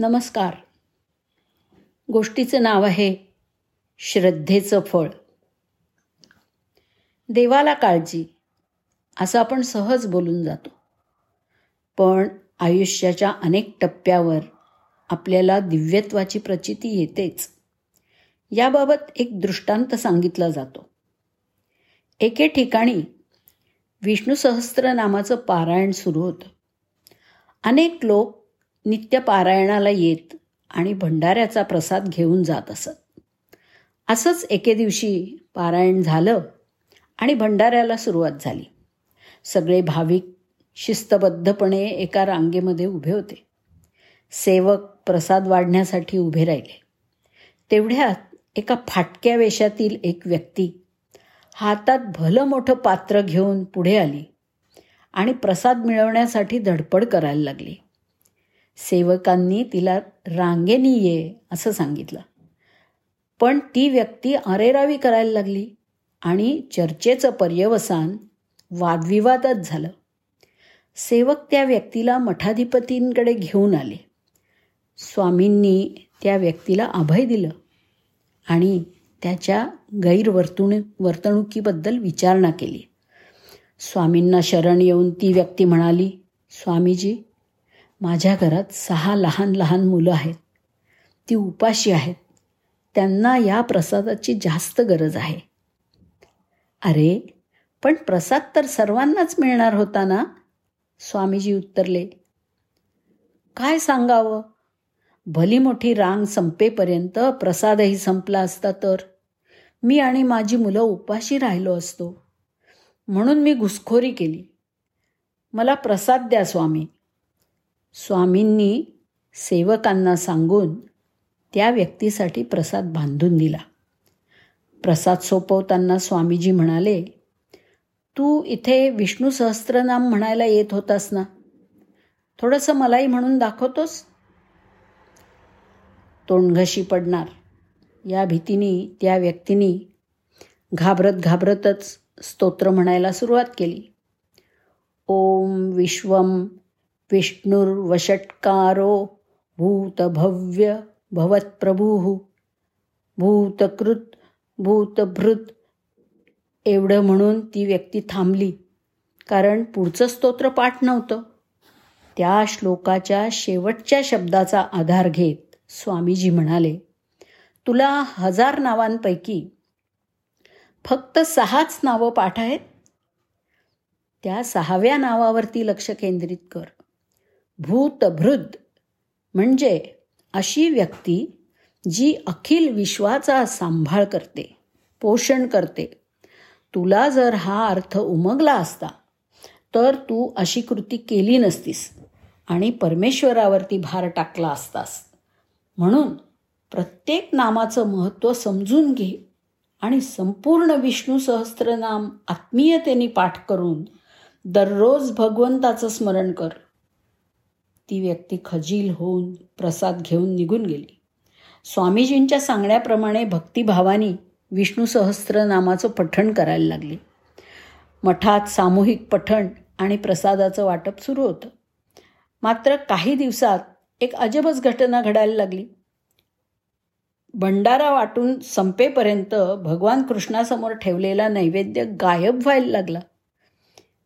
नमस्कार. गोष्टीचं नाव आहे श्रद्धेचं फळ. देवाला काळजी असं आपण सहज बोलून जातो. पण आयुष्याच्या अनेक टप्प्यावर आपल्याला दिव्यत्वाची प्रचिती येतेच. याबाबत एक दृष्टांत सांगितला जातो. एके ठिकाणी विष्णू सहस्त्र नामाचं पारायण सुरू होतं. अनेक लोक नित्य पारायणाला येत आणि भंडाऱ्याचा प्रसाद घेऊन जात असत. असंच एके दिवशी पारायण झालं आणि भंडाऱ्याला सुरुवात झाली. सगळे भाविक शिस्तबद्धपणे एका रांगेमध्ये उभे होते. सेवक प्रसाद वाढण्यासाठी उभे राहिले. तेवढ्यात एका फाटक्या वेशातील एक व्यक्ती हातात भलं मोठं पात्र घेऊन पुढे आली आणि प्रसाद मिळवण्यासाठी धडपड करायला लागली. सेवकांनी तिला रांगेनी ये असं सांगितलं. पण ती व्यक्ती अरेरावी करायला लागली आणि चर्चेचं पर्यवसान वादविवादच झालं. सेवक त्या व्यक्तीला मठाधिपतींकडे घेऊन आले. स्वामींनी त्या व्यक्तीला अभय दिलं आणि त्याच्या गैरवर्तुण वर्तणुकीबद्दल विचारणा केली. स्वामींना शरण येऊन ती व्यक्ती म्हणाली स्वामीजी माझ्या घरात सहा लहान लहान मुलं आहेत. ती उपाशी आहेत. त्यांना या प्रसादाची जास्त गरज आहे. अरे पण प्रसाद तर सर्वांनाच मिळणार होता ना? स्वामीजी उत्तरले. काय सांगावं? भली मोठी रांग संपेपर्यंत प्रसादही संपला असता तर. मी आणि माझी मुलं उपाशी राहिलो असतो. म्हणून मी घुसखोरी केली. मला प्रसाद द्या स्वामी. स्वामींनी सेवकांना सांगून त्या व्यक्तीसाठी प्रसाद बांधून दिला. प्रसाद सोपवताना स्वामीजी म्हणाले तू इथे विष्णू सहस्त्रनाम म्हणायला येत होतास ना? थोडंसं मलाही म्हणून दाखवतोस? तोंडघशी पडणार. या भीतीने त्या व्यक्तीने घाबरत घाबरतच स्तोत्र म्हणायला सुरुवात केली. ओम विश्वम विष्णुर्वषट्कारो भूतभव्य भवत्प्रभू। भूतकृत भूतभृत एवढं म्हणून ती व्यक्ती थांबली. कारण पुढचं स्तोत्र पाठ नव्हतं. त्या श्लोकाच्या शेवटच्या शब्दाचा आधार घेत स्वामीजी म्हणाले तुला हजार नावांपैकी फक्त सहाच नावं पाठ आहेत? त्या सहाव्या नावावरती लक्ष केंद्रित कर. भूतभृद. म्हणजे अशी व्यक्ती जी अखिल विश्वाचा सांभाळ करते पोषण करते. तुला जर हा अर्थ उमगला असता तर तू अशी कृती केली नसतीस आणि परमेश्वरावरती भार टाकला असतास. म्हणून प्रत्येक नामाचं महत्त्व समजून घे आणि संपूर्ण विष्णू सहस्त्रनाम आत्मीयतेने पाठ करून दररोज भगवंताचं स्मरण कर. ती व्यक्ती खजील होऊन प्रसाद घेऊन निघून गेली. स्वामीजींच्या सांगण्याप्रमाणे भक्तिभावानी विष्णू सहस्त्रनामाचं पठण करायला लागले. मठात सामूहिक पठण आणि प्रसादाचं वाटप सुरू होतं. मात्र काही दिवसात एक अजबच घटना घडायला लागली. भंडारा वाटून संपेपर्यंत भगवान कृष्णासमोर ठेवलेला नैवेद्य गायब व्हायला लागला.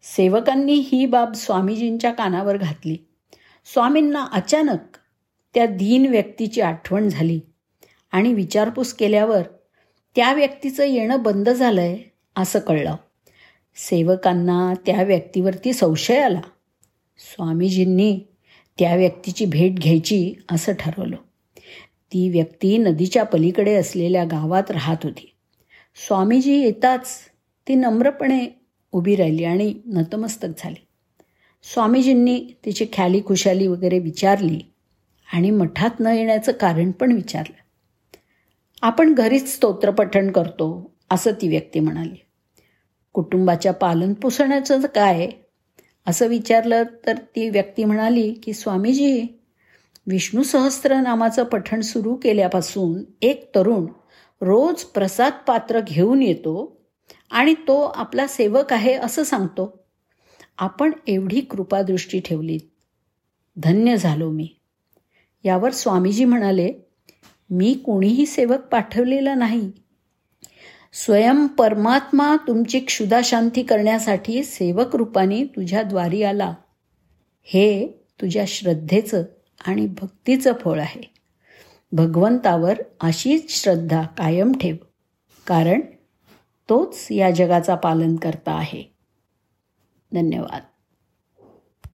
सेवकांनी ही बाब स्वामीजींच्या कानावर घातली. स्वामींना अचानक त्या दीन व्यक्तीची आठवण झाली आणि विचारपूस केल्यावर त्या व्यक्तीचं येणं बंद झालं आहे असं कळलं. सेवकांना त्या व्यक्तीवरती संशय आला. स्वामीजींनी त्या व्यक्तीची भेट घ्यायची असं ठरवलं. ती व्यक्ती नदीच्या पलीकडे असलेल्या गावात राहत होती. स्वामीजी येताच ती नम्रपणे उभी राहिली आणि नतमस्तक झाली. स्वामीजींनी तिची ख्याली खुशाली वगैरे विचारली आणि मठात न येण्याचं कारण पण विचारलं. आपण घरीच स्तोत्रपठण करतो असं ती व्यक्ती म्हणाली. कुटुंबाच्या पालनपोषणाचं काय? असं विचारलं तर ती व्यक्ती म्हणाली की स्वामीजी विष्णू सहस्त्र नामाचं पठण सुरू केल्यापासून एक तरुण रोज प्रसाद पात्र घेऊन येतो आणि तो आपला सेवक आहे असं सांगतो. आपण एवढी कृपादृष्टी ठेवलीत धन्य झालो मी. यावर स्वामीजी म्हणाले मी कोणीही सेवक पाठवलेला नाही. स्वयं परमात्मा तुमची क्षुदाशांती करण्यासाठी सेवक रूपाने तुझ्या द्वारी आला. हे तुझ्या श्रद्धेचं आणि भक्तीचं फळ आहे. भगवंतावर अशीच श्रद्धा कायम ठेव कारण तोच या जगाचा पालन करता आहे. धन्यवाद